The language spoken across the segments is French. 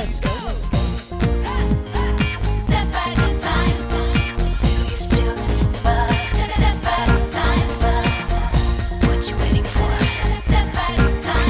let's go. Step at a time. You still step, step at a time. What you waiting for? Step at a time.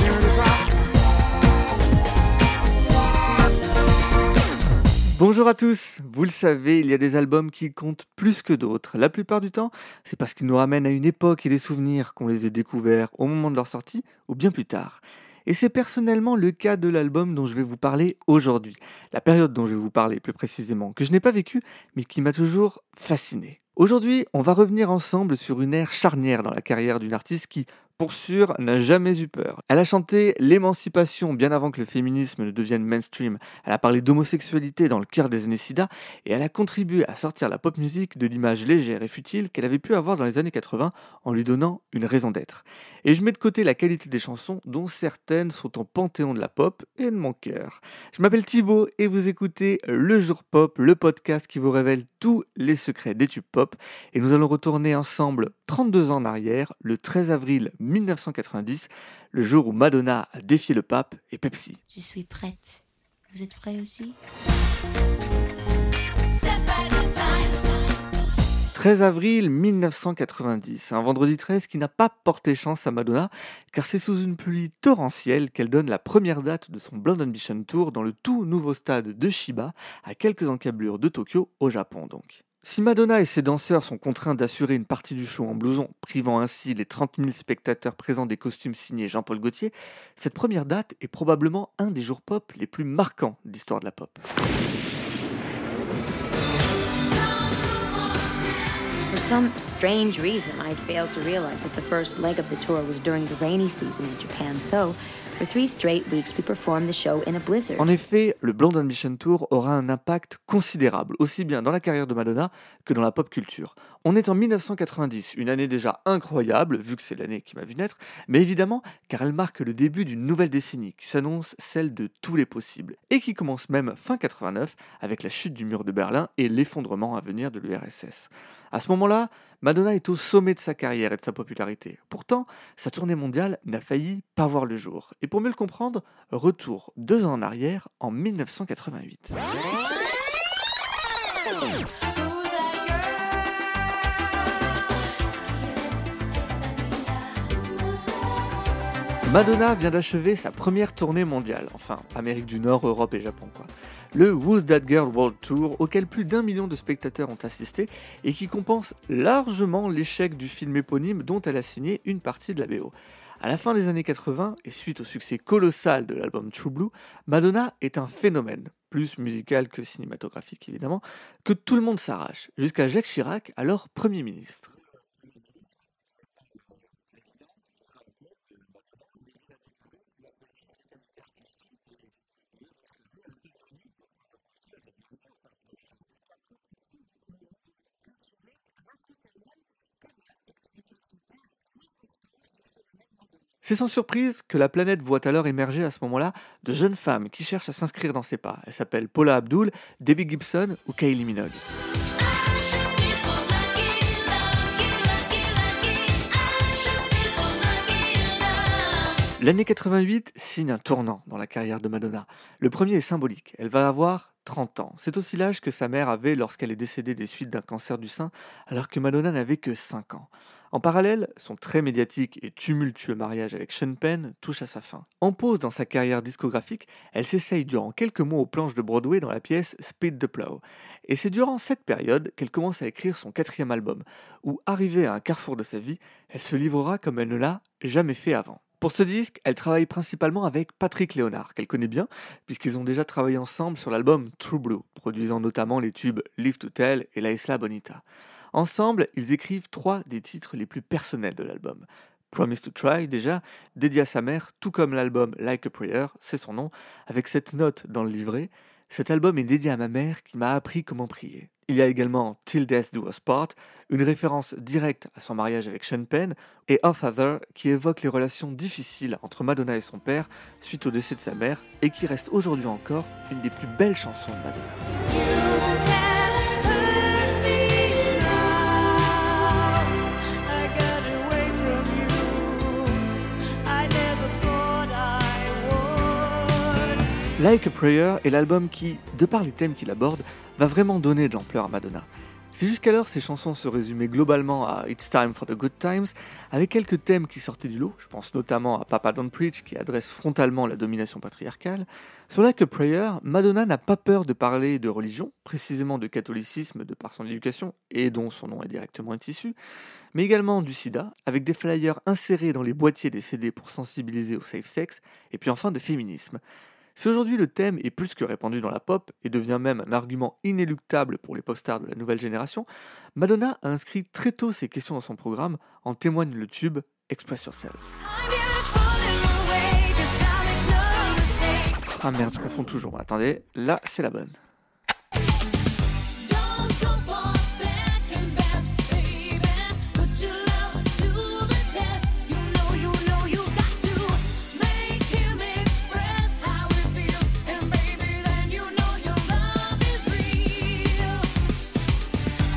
Bonjour à tous, vous le savez, il y a des albums qui comptent plus que d'autres. La plupart du temps, c'est parce qu'ils nous ramènent à une époque et des souvenirs qu'on les ait découverts au moment de leur sortie ou bien plus tard. Et c'est personnellement le cas de l'album dont je vais vous parler aujourd'hui. La période dont je vais vous parler plus précisément, que je n'ai pas vécue, mais qui m'a toujours fasciné. Aujourd'hui, on va revenir ensemble sur une ère charnière dans la carrière d'une artiste qui, pour sûr, n'a jamais eu peur. Elle a chanté l'émancipation bien avant que le féminisme ne devienne mainstream. Elle a parlé d'homosexualité dans le cœur des années sida et elle a contribué à sortir la pop musique de l'image légère et futile qu'elle avait pu avoir dans les années 80 en lui donnant une raison d'être. Et je mets de côté la qualité des chansons dont certaines sont en panthéon de la pop et de mon cœur. Je m'appelle Thibaut et vous écoutez Le Jour Pop, le podcast qui vous révèle tous les secrets des tubes pop. Et nous allons retourner ensemble 32 ans en arrière, le 13 avril 1990, le jour où Madonna a défié le pape et Pepsi. Je suis prête. Vous êtes prêts aussi? Step at a time. 13 avril 1990, un vendredi 13 qui n'a pas porté chance à Madonna, car c'est sous une pluie torrentielle qu'elle donne la première date de son Blonde Ambition Tour dans le tout nouveau stade de Shiba, à quelques encablures de Tokyo, au Japon donc. Si Madonna et ses danseurs sont contraints d'assurer une partie du show en blouson, privant ainsi les 30 000 spectateurs présents des costumes signés Jean-Paul Gaultier, cette première date est probablement un des jours pop les plus marquants de l'histoire de la pop. For some strange reason, I'd failed to realize that the first leg of the tour was during the rainy season in Japan. So, En effet, le Blonde Ambition Tour aura un impact considérable, aussi bien dans la carrière de Madonna que dans la pop culture. On est en 1990, une année déjà incroyable, vu que c'est l'année qui m'a vu naître, mais évidemment car elle marque le début d'une nouvelle décennie qui s'annonce celle de tous les possibles, et qui commence même fin 89 avec la chute du mur de Berlin et l'effondrement à venir de l'URSS. À ce moment-là, Madonna est au sommet de sa carrière et de sa popularité. Pourtant, sa tournée mondiale n'a failli pas voir le jour. Et pour mieux le comprendre, retour deux ans en arrière, en 1988. Madonna vient d'achever sa première tournée mondiale, enfin Amérique du Nord, Europe et Japon quoi. Le Who's That Girl World Tour, auquel plus d'un million de spectateurs ont assisté et qui compense largement l'échec du film éponyme dont elle a signé une partie de la BO. À la fin des années 80, et suite au succès colossal de l'album True Blue, Madonna est un phénomène, plus musical que cinématographique évidemment, que tout le monde s'arrache, jusqu'à Jacques Chirac, alors Premier ministre. C'est sans surprise que la planète voit alors émerger à ce moment-là de jeunes femmes qui cherchent à s'inscrire dans ses pas. Elles s'appellent Paula Abdul, Debbie Gibson ou Kylie Minogue. L'année 88 signe un tournant dans la carrière de Madonna. Le premier est symbolique. Elle va avoir 30 ans. C'est aussi l'âge que sa mère avait lorsqu'elle est décédée des suites d'un cancer du sein, alors que Madonna n'avait que 5 ans. En parallèle, son très médiatique et tumultueux mariage avec Sean Penn touche à sa fin. En pause dans sa carrière discographique, elle s'essaye durant quelques mois aux planches de Broadway dans la pièce Speed the Plow. Et c'est durant cette période qu'elle commence à écrire son quatrième album, où, arrivée à un carrefour de sa vie, elle se livrera comme elle ne l'a jamais fait avant. Pour ce disque, elle travaille principalement avec Patrick Léonard, qu'elle connaît bien, puisqu'ils ont déjà travaillé ensemble sur l'album True Blue, produisant notamment les tubes Live to Tell et La Isla Bonita. Ensemble, ils écrivent trois des titres les plus personnels de l'album. Promise to Try, déjà, dédié à sa mère, tout comme l'album Like a Prayer, c'est son nom, avec cette note dans le livret. Cet album est dédié à ma mère qui m'a appris comment prier. Il y a également Till Death Do Us Part, une référence directe à son mariage avec Sean Penn, et Off Other, qui évoque les relations difficiles entre Madonna et son père suite au décès de sa mère, et qui reste aujourd'hui encore une des plus belles chansons de Madonna. Like a Prayer est l'album qui, de par les thèmes qu'il aborde, va vraiment donner de l'ampleur à Madonna. Si jusqu'alors ses chansons se résumaient globalement à It's Time for the Good Times, avec quelques thèmes qui sortaient du lot, je pense notamment à Papa Don't Preach qui adresse frontalement la domination patriarcale, sur Like a Prayer, Madonna n'a pas peur de parler de religion, précisément de catholicisme de par son éducation, et dont son nom est directement issu, mais également du sida, avec des flyers insérés dans les boîtiers des CD pour sensibiliser au safe sex, et puis enfin de féminisme. Si aujourd'hui le thème est plus que répandu dans la pop et devient même un argument inéluctable pour les pop stars de la nouvelle génération, Madonna a inscrit très tôt ces questions dans son programme, en témoigne le tube Express Yourself. Ah merde, je confonds toujours. Attendez, là c'est la bonne.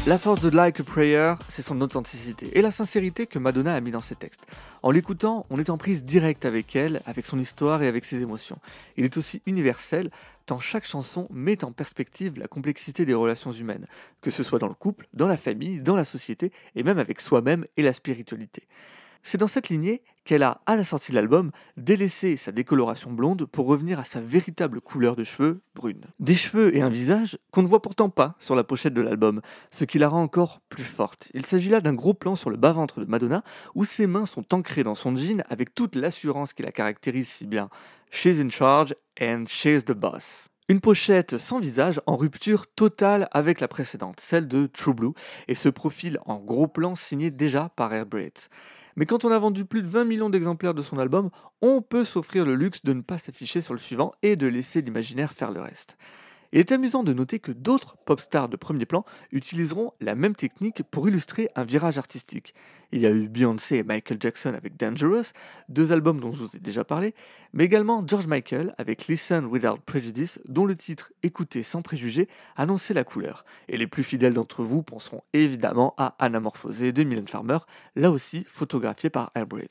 La force de Like a Prayer, c'est son authenticité et la sincérité que Madonna a mis dans ses textes. En l'écoutant, on est en prise directe avec elle, avec son histoire et avec ses émotions. Il est aussi universel, tant chaque chanson met en perspective la complexité des relations humaines, que ce soit dans le couple, dans la famille, dans la société et même avec soi-même et la spiritualité. C'est dans cette lignée qu'elle a, à la sortie de l'album, délaissé sa décoloration blonde pour revenir à sa véritable couleur de cheveux brune. Des cheveux et un visage qu'on ne voit pourtant pas sur la pochette de l'album, ce qui la rend encore plus forte. Il s'agit là d'un gros plan sur le bas-ventre de Madonna, où ses mains sont ancrées dans son jean avec toute l'assurance qui la caractérise si bien. She's in charge and she's the boss. Une pochette sans visage en rupture totale avec la précédente, celle de True Blue, et ce profil en gros plan signé déjà par Airbraids. Mais quand on a vendu plus de 20 millions d'exemplaires de son album, on peut s'offrir le luxe de ne pas s'afficher sur le suivant et de laisser l'imaginaire faire le reste. Il est amusant de noter que d'autres pop stars de premier plan utiliseront la même technique pour illustrer un virage artistique. Il y a eu Beyoncé et Michael Jackson avec Dangerous, deux albums dont je vous ai déjà parlé, mais également George Michael avec Listen Without Prejudice, dont le titre Écoutez sans préjugés annonçait la couleur. Et les plus fidèles d'entre vous penseront évidemment à Anamorphosé de Mylène Farmer, là aussi photographié par Airbraids.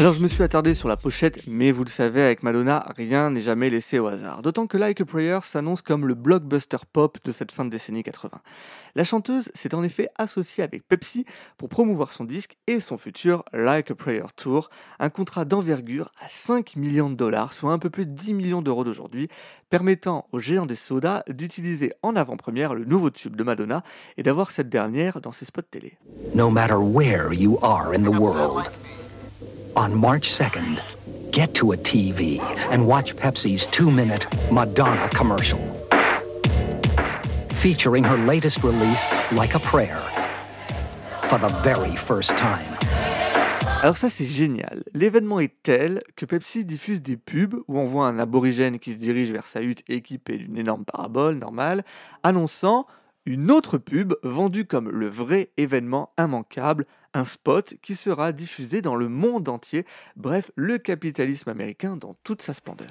Alors je me suis attardé sur la pochette, mais vous le savez, avec Madonna, rien n'est jamais laissé au hasard. D'autant que Like a Prayer s'annonce comme le blockbuster pop de cette fin de décennie 80. La chanteuse s'est en effet associée avec Pepsi pour promouvoir son disque et son futur Like a Prayer Tour, un contrat d'envergure à 5 millions de dollars, soit un peu plus de 10 millions d'euros d'aujourd'hui, permettant au géant des sodas d'utiliser en avant-première le nouveau tube de Madonna et d'avoir cette dernière dans ses spots télé. no matter where you are in the world. On March 2nd, get to a TV and watch Pepsi's two minute Madonna commercial. Featuring her latest release, Like a Prayer, for the very first time. Alors ça c'est génial. L'événement est tel que Pepsi diffuse des pubs où on voit un aborigène qui se dirige vers sa hutte équipée d'une énorme parabole normale, annonçant une autre pub vendue comme le vrai événement immanquable, un spot qui sera diffusé dans le monde entier, bref, le capitalisme américain dans toute sa splendeur.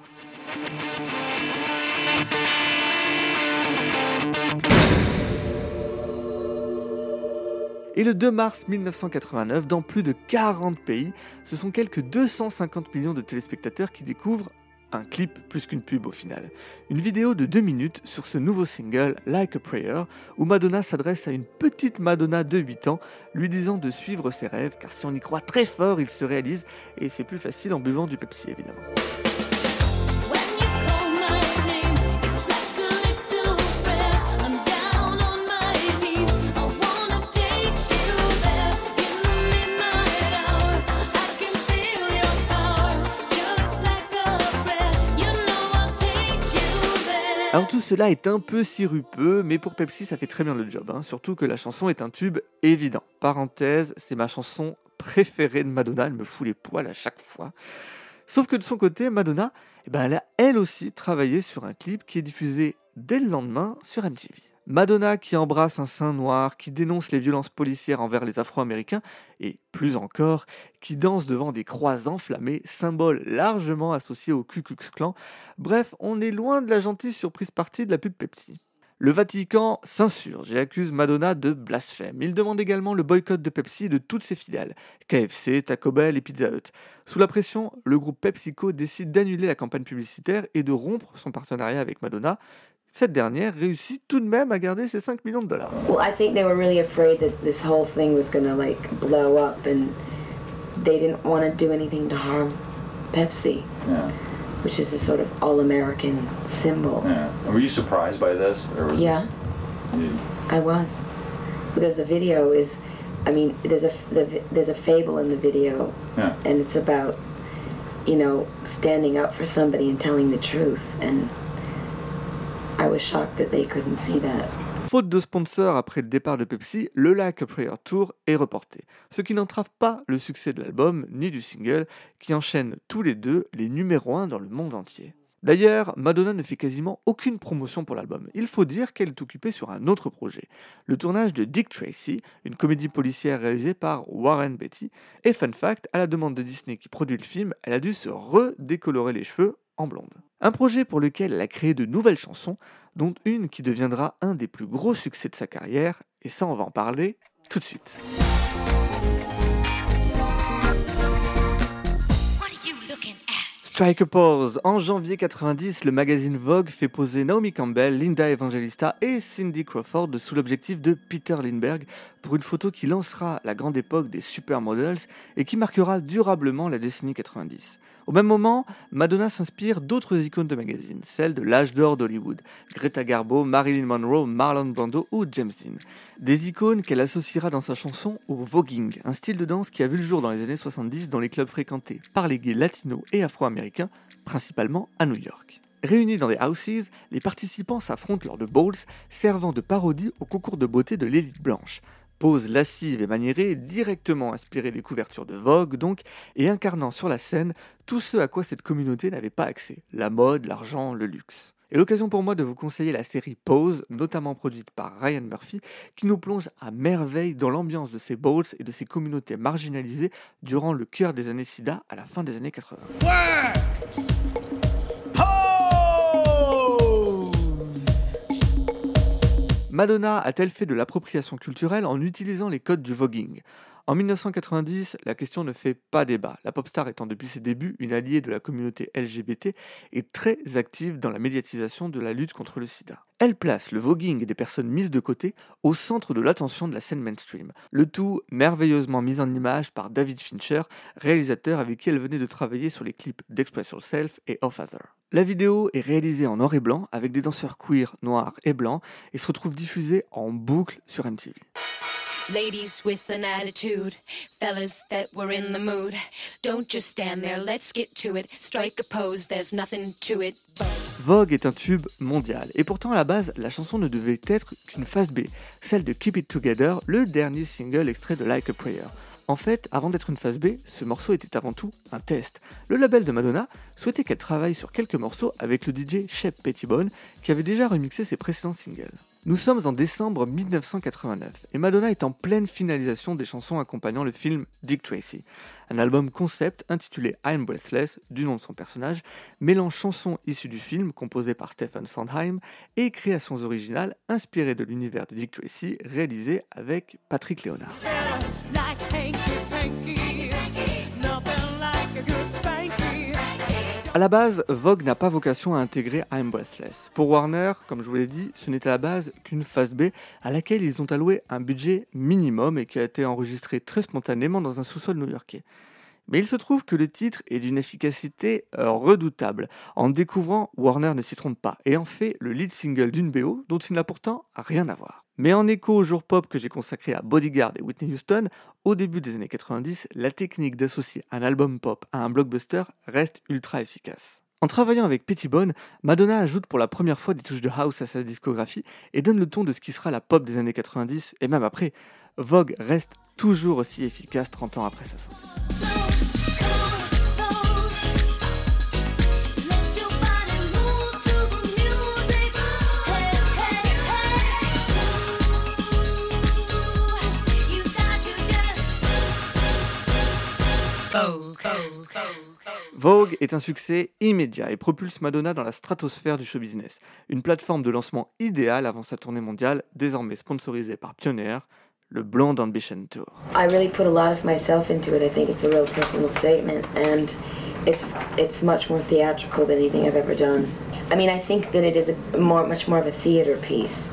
Et le 2 mars 1989, dans plus de 40 pays, ce sont quelques 250 millions de téléspectateurs qui découvrent un clip plus qu'une pub au final. Une vidéo de 2 minutes sur ce nouveau single Like a Prayer où Madonna s'adresse à une petite Madonna de 8 ans lui disant de suivre ses rêves car si on y croit très fort, ils se réalisent et c'est plus facile en buvant du Pepsi évidemment. Tout cela est un peu sirupeux, mais pour Pepsi ça fait très bien le job, hein. surtout que la chanson est un tube évident. Parenthèse, c'est ma chanson préférée de Madonna, elle me fout les poils à chaque fois. Sauf que de son côté, Madonna, eh ben, elle a elle aussi travaillé sur un clip qui est diffusé dès le lendemain sur MTV. Madonna qui embrasse un sein noir, qui dénonce les violences policières envers les Afro-Américains, et plus encore, qui danse devant des croix enflammées, symbole largement associé au Ku Klux Klan. Bref, on est loin de la gentille surprise partie de la pub Pepsi. Le Vatican s'insurge et accuse Madonna de blasphème. Il demande également le boycott de Pepsi de toutes ses filiales, KFC, Taco Bell et Pizza Hut. Sous la pression, le groupe PepsiCo décide d'annuler la campagne publicitaire et de rompre son partenariat avec Madonna. Cette dernière réussit tout de même à garder ses 5 millions de dollars. Well, I think they were really afraid that this whole thing was gonna like blow up, and they didn't want to do anything to harm Pepsi, Yeah. which is a sort of all-American symbol. Yeah. Were you surprised by this? Or was Yeah, You, I was, because the video is, I mean, there's a the, there's a fable in the video, yeah. and it's about, you know, standing up for somebody and telling the truth, and I was shocked that they couldn't see that. Faute de sponsor après le départ de Pepsi, le Like a Prayer Tour est reporté, ce qui n'entrave pas le succès de l'album ni du single, qui enchaînent tous les deux les numéros 1 dans le monde entier. D'ailleurs, Madonna ne fait quasiment aucune promotion pour l'album. Il faut dire qu'elle est occupée sur un autre projet, le tournage de Dick Tracy, une comédie policière réalisée par Warren Beatty. Et fun fact, à la demande de Disney qui produit le film, elle a dû se redécolorer les cheveux en blonde. Un projet pour lequel elle a créé de nouvelles chansons, dont une qui deviendra un des plus gros succès de sa carrière, et ça on va en parler tout de suite. Strike a pose. En janvier 90, le magazine Vogue fait poser Naomi Campbell, Linda Evangelista et Cindy Crawford sous l'objectif de Peter Lindbergh pour une photo qui lancera la grande époque des supermodels et qui marquera durablement la décennie 90. Au même moment, Madonna s'inspire d'autres icônes de magazine, celles de l'âge d'or d'Hollywood, Greta Garbo, Marilyn Monroe, Marlon Brando ou James Dean. Des icônes qu'elle associera dans sa chanson au voguing, un style de danse qui a vu le jour dans les années 70 dans les clubs fréquentés par les gays latinos et afro-américains, principalement à New York. Réunis dans des houses, les participants s'affrontent lors de bowls servant de parodie au concours de beauté de l'élite blanche. Pose lascive et maniérée, directement inspirée des couvertures de Vogue donc, et incarnant sur la scène tout ce à quoi cette communauté n'avait pas accès, la mode, l'argent, le luxe. Et l'occasion pour moi de vous conseiller la série Pose, notamment produite par Ryan Murphy, qui nous plonge à merveille dans l'ambiance de ces bowls et de ces communautés marginalisées durant le cœur des années SIDA à la fin des années 80. Madonna a-t-elle fait de l'appropriation culturelle en utilisant les codes du voguing? En 1990, la question ne fait pas débat, la pop star étant depuis ses débuts une alliée de la communauté LGBT et très active dans la médiatisation de la lutte contre le sida. Elle place le voguing des personnes mises de côté au centre de l'attention de la scène mainstream, le tout merveilleusement mis en image par David Fincher, réalisateur avec qui elle venait de travailler sur les clips d'Express Yourself et Off Other. La vidéo est réalisée en noir et blanc avec des danseurs queer noirs et blancs et se retrouve diffusée en boucle sur MTV. Ladies with an attitude, fellas that were in the mood. Don't just stand there, let's get to it. Strike a pose, there's nothing to it. Vogue est un tube mondial, et pourtant à la base, la chanson ne devait être qu'une phase B, celle de Keep It Together, le dernier single extrait de Like a Prayer. En fait, avant d'être une phase B, ce morceau était avant tout un test. Le label de Madonna souhaitait qu'elle travaille sur quelques morceaux avec le DJ Shep Pettibone, qui avait déjà remixé ses précédents singles. Nous sommes en décembre 1989 et Madonna est en pleine finalisation des chansons accompagnant le film Dick Tracy, un album concept intitulé I'm Breathless, du nom de son personnage, mêlant chansons issues du film composées par Stephen Sondheim et créations originales inspirées de l'univers de Dick Tracy réalisé avec Patrick Léonard. À la base, Vogue n'a pas vocation à intégrer I'm Breathless. Pour Warner, comme je vous l'ai dit, ce n'est à la base qu'une phase B à laquelle ils ont alloué un budget minimum et qui a été enregistré très spontanément dans un sous-sol new-yorkais. Mais il se trouve que le titre est d'une efficacité euh, redoutable. En découvrant, Warner ne s'y trompe pas et en fait le lead single d'une BO dont il n'a pourtant rien à voir. Mais en écho au jour pop que j'ai consacré à Bodyguard et Whitney Houston, au début des années 90, la technique d'associer un album pop à un blockbuster reste ultra efficace. En travaillant avec Pettibone, Madonna ajoute pour la première fois des touches de house à sa discographie et donne le ton de ce qui sera la pop des années 90 et même après. Vogue reste toujours aussi efficace 30 ans après sa sortie. Vogue. Vogue est un succès immédiat et propulse Madonna dans la stratosphère du show business, une plateforme de lancement idéale avant sa tournée mondiale, désormais sponsorisée par Pioneer, le Blonde Ambition Tour. I really put a lot of myself into it. I think it's a real personal statement, and it's it's much more theatrical than anything I've ever done. I mean, I think that it is a more, much more of a theater piece,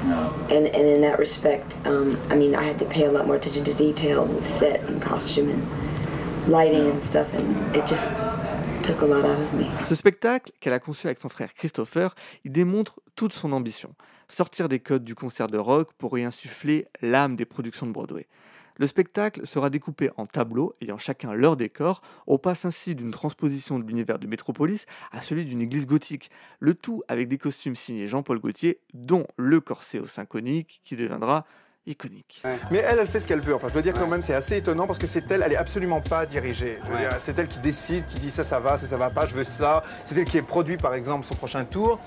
and and in that respect, um, I mean, I had to pay a lot more attention to detail with set and costume and lighting and stuff, and it just took a lot out of me. Ce spectacle, qu'elle a conçu avec son frère Christopher, il démontre toute son ambition. Sortir des codes du concert de rock pour y insuffler l'âme des productions de Broadway. Le spectacle sera découpé en tableaux ayant chacun leur décor. On passe ainsi d'une transposition de l'univers de Métropolis à celui d'une église gothique. Le tout avec des costumes signés Jean-Paul Gaultier, dont le corset au sein conique qui deviendra iconique. Mais elle, elle fait ce qu'elle veut. Enfin, je dois dire quand même, c'est assez étonnant parce que c'est elle, elle est absolument pas dirigée. C'est elle qui décide, qui dit ça, ça va, ça, ça va pas, je veux ça. C'est elle qui est produit, par exemple, son prochain tour.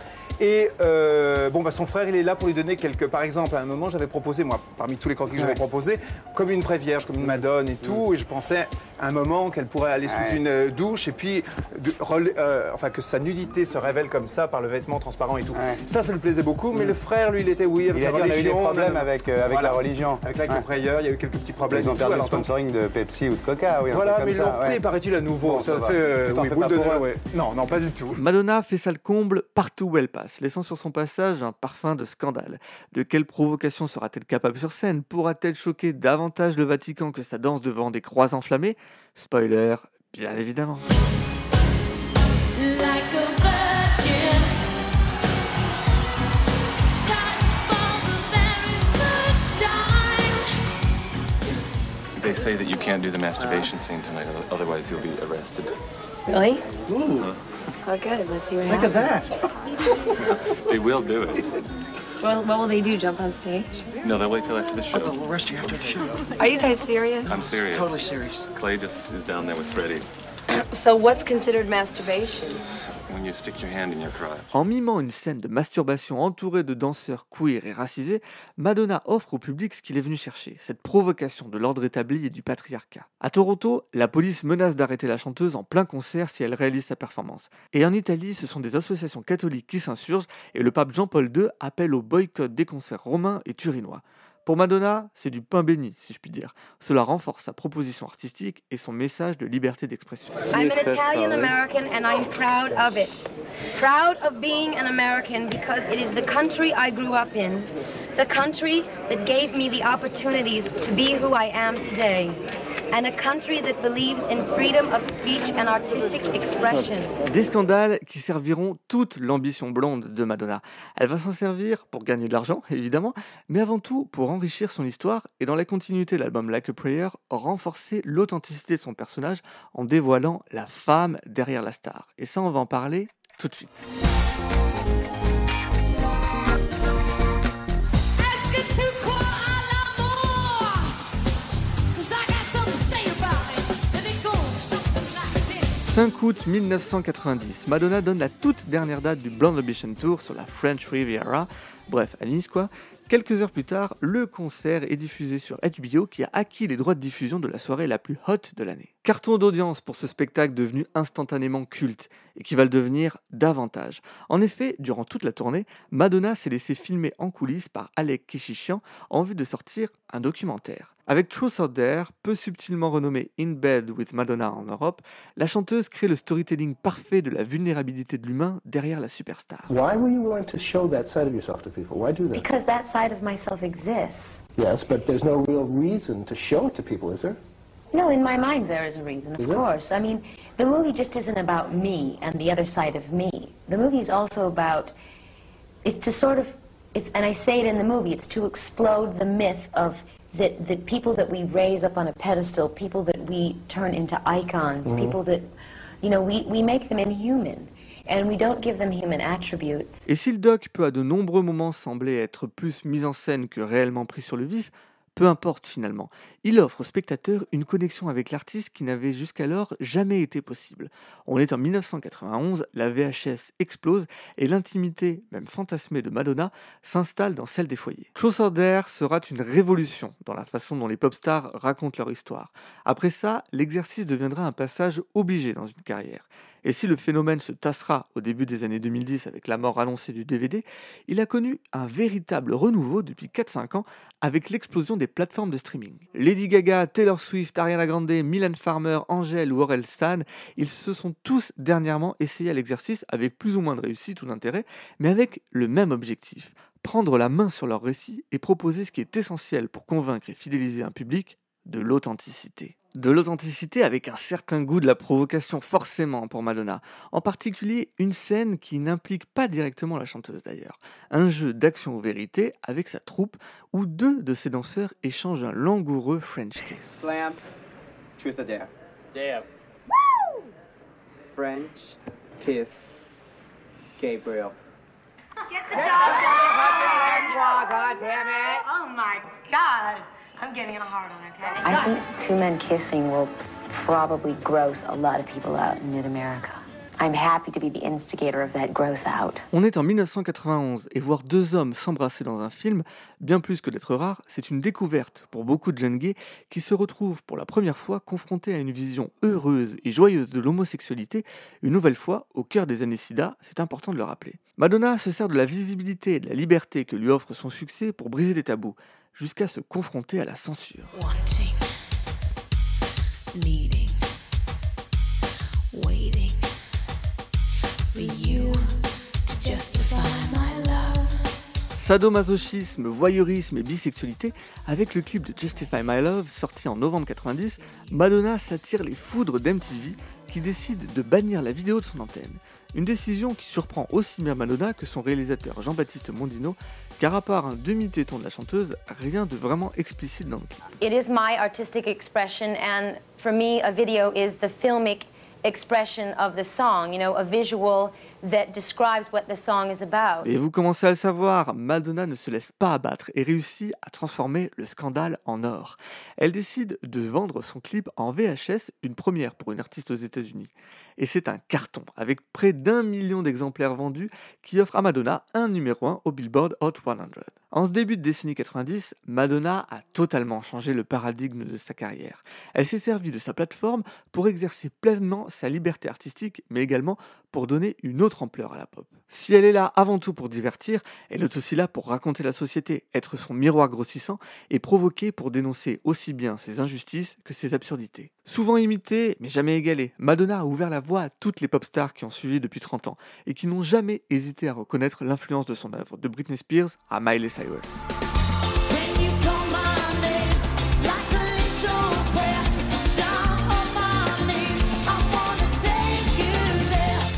Et euh, bon, bah, son frère, il est là pour lui donner quelques. Par exemple, à un moment, j'avais proposé, moi, parmi tous les croquis que j'avais proposé, comme une vraie vierge, comme une Madone et tout. Et je pensais à un moment qu'elle pourrait aller sous une euh, douche et puis, de- euh, enfin, que sa nudité se révèle comme ça par le vêtement transparent et tout. Ça, ça lui plaisait beaucoup. Mais le frère, lui, il était oui avec Il a la dit on a eu des religion. problèmes avec, euh, avec Voilà. La religion. Avec la Ouais. prayeur, il y a eu quelques petits problèmes. Ils ont perdu le Alors, donc, sponsoring de Pepsi ou de Coca, oui. Voilà, mais ils l'ont ouais. paraît-il, à nouveau. Bon, ça fait. euh. Non, non, pas du tout. Madonna fait ça le comble partout où elle passe, laissant sur son passage un parfum de scandale. De quelle provocation sera-t-elle capable sur scène? Pourra-t-elle choquer davantage le Vatican que sa danse devant des croix enflammées Spoiler, bien évidemment. They say that you can't do the masturbation scene tonight, otherwise you'll be arrested. Really? Oh, good. Let's see what happens. Look at that. They will do it. Well, what will they do? Jump on stage? No, they'll wait till after the show. Oh, we'll arrest you after the show. Are you guys serious? I'm serious. Totally serious. Clay just is down there with Freddie. So, what's considered masturbation? En mimant une scène de masturbation entourée de danseurs queer et racisés, Madonna offre au public ce qu'il est venu chercher, cette provocation de l'ordre établi et du patriarcat. À Toronto, la police menace d'arrêter la chanteuse en plein concert si elle réalise sa performance. Et en Italie, ce sont des associations catholiques qui s'insurgent et le pape Jean-Paul II appelle au boycott des concerts romains et turinois. Pour Madonna, c'est du pain béni, si je puis dire. Cela renforce sa proposition artistique et son message de liberté d'expression. I'm an Italian American and I'm proud of it. Proud of being an American because it is the country I grew up in, the country that gave me the opportunities to be who I am today, Des scandales qui serviront toute l'ambition blonde de Madonna. Elle va s'en servir pour gagner de l'argent, évidemment, mais avant tout pour enrichir son histoire et dans la continuité de l'album Like a Prayer, renforcer l'authenticité de son personnage en dévoilant la femme derrière la star. Et ça, on va en parler tout de suite. 5 août 1990, Madonna donne la toute dernière date du Blonde Ambition Tour sur la French Riviera, bref, à Nice quoi. Quelques heures plus tard, le concert est diffusé sur HBO qui a acquis les droits de diffusion de la soirée la plus hot de l'année. Carton d'audience pour ce spectacle devenu instantanément culte et qui va le devenir davantage. En effet, durant toute la tournée, Madonna s'est laissée filmer en coulisses par Alec Keshishian en vue de sortir un documentaire. Avec Truth Out There, peu subtilement renommé In Bed with Madonna en Europe, la chanteuse crée le storytelling parfait de la vulnérabilité de l'humain derrière la superstar. Why were you willing to show that side of yourself to people? Why do that? Because that side of myself exists. Yes, but there's no real reason to show it to people, is there? No, in my mind there is a reason, of Is course. I mean, the movie just isn't about me and the other side of me. The movie is also about it's to sort of it's and I say it in the movie, it's to explode the myth of that the people that we raise up on a pedestal, people that we turn into icons, mm-hmm. people that you know, we, we make them inhuman and we don't give them human attributes. Et si le doc peut à de nombreux moments sembler être plus mis en scène que réellement pris sur le vif, peu importe finalement. Il offre au spectateur une connexion avec l'artiste qui n'avait jusqu'alors jamais été possible. On est en 1991, la VHS explose et l'intimité, même fantasmée de Madonna, s'installe dans celle des foyers. Truth sera une révolution dans la façon dont les pop stars racontent leur histoire. Après ça, l'exercice deviendra un passage obligé dans une carrière. Et si le phénomène se tassera au début des années 2010 avec la mort annoncée du DVD, il a connu un véritable renouveau depuis 4-5 ans avec l'explosion des plateformes de streaming. Lady Gaga, Taylor Swift, Ariana Grande, Milan Farmer, Angèle ou Aurel Stan, ils se sont tous dernièrement essayés à l'exercice avec plus ou moins de réussite ou d'intérêt, mais avec le même objectif, prendre la main sur leur récit et proposer ce qui est essentiel pour convaincre et fidéliser un public, de l'authenticité. De l'authenticité avec un certain goût de la provocation forcément pour Madonna, en particulier une scène qui n'implique pas directement la chanteuse d'ailleurs, un jeu d'action ou vérité avec sa troupe où deux de ses danseurs échangent un langoureux French kiss. Slam. Truth or dare? Dare. French kiss. Gabriel. Get the job done. God damn it? Oh my God. I'm getting a hard on, okay? I think two men kissing will probably gross a lot of people out in mid-America. I'm happy to be the instigator of that gross out. On est en 1991 et voir deux hommes s'embrasser dans un film, bien plus que d'être rare, c'est une découverte pour beaucoup de jeunes gays qui se retrouvent pour la première fois confrontés à une vision heureuse et joyeuse de l'homosexualité, une nouvelle fois au cœur des années SIDA, c'est important de le rappeler. Madonna se sert de la visibilité et de la liberté que lui offre son succès pour briser des tabous, jusqu'à se confronter à la censure. Wanting, needing, waiting for you to justify my love. Sadomasochisme, voyeurisme et bisexualité, avec le clip de Justify My Love sorti en novembre 90, Madonna s'attire les foudres d'MTV qui décide de bannir la vidéo de son antenne. Une décision qui surprend aussi bien Madonna que son réalisateur Jean-Baptiste Mondino, car à part un demi-téton de la chanteuse, rien de vraiment explicite dans le clip. It is my artistic expression, and for me, a video is the filmic expression of the song, you know, a visual that describes what the song is about. Et vous commencez à le savoir, Madonna ne se laisse pas abattre et réussit à transformer le scandale en or. Elle décide de vendre son clip en VHS, une première pour une artiste aux États-Unis. Et c'est un carton, avec près d'un million d'exemplaires vendus, qui offre à Madonna un numéro 1 au Billboard Hot 100. En ce début de décennie 90, Madonna a totalement changé le paradigme de sa carrière. Elle s'est servie de sa plateforme pour exercer pleinement sa liberté artistique, mais également pour donner une autre ampleur à la pop. Si elle est là avant tout pour divertir, elle est aussi là pour raconter la société, être son miroir grossissant et provoquer pour dénoncer aussi bien ses injustices que ses absurdités. Souvent imitée, mais jamais égalée, Madonna a ouvert la voie à toutes les pop stars qui ont suivi depuis 30 ans et qui n'ont jamais hésité à reconnaître l'influence de son œuvre, de Britney Spears à Miley Cyrus.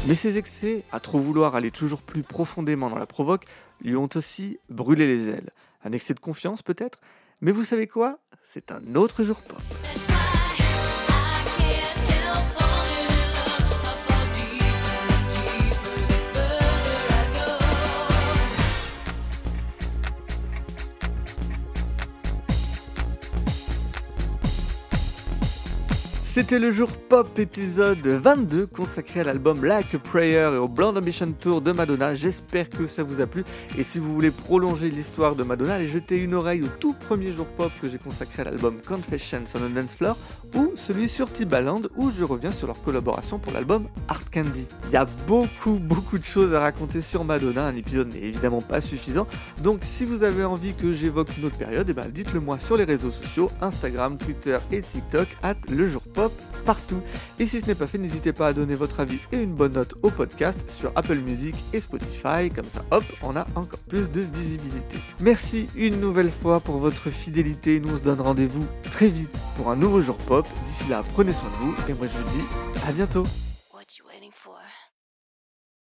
Mais ses excès, à trop vouloir aller toujours plus profondément dans la provoque, lui ont aussi brûlé les ailes. Un excès de confiance peut-être? Mais vous savez quoi? C'est un autre jour pop. C'était le jour pop épisode 22 consacré à l'album Like a Prayer et au Blonde Ambition Tour de Madonna. J'espère que ça vous a plu et si vous voulez prolonger l'histoire de Madonna, allez jeter une oreille au tout premier jour pop que j'ai consacré à l'album Confessions on a Dance Floor ou celui sur Tibaland où je reviens sur leur collaboration pour l'album Art Candy. Il y a beaucoup beaucoup de choses à raconter sur Madonna, un épisode n'est évidemment pas suffisant. Donc si vous avez envie que j'évoque une autre période, eh ben, dites-le moi sur les réseaux sociaux, Instagram, Twitter et TikTok, at le jour partout. Et si ce n'est pas fait, n'hésitez pas à donner votre avis et une bonne note au podcast sur Apple Music et Spotify. Comme ça, hop, on a encore plus de visibilité. Merci une nouvelle fois pour votre fidélité. Nous on se donne rendez-vous très vite pour un nouveau jour pop. D'ici là, prenez soin de vous et moi je vous dis à bientôt.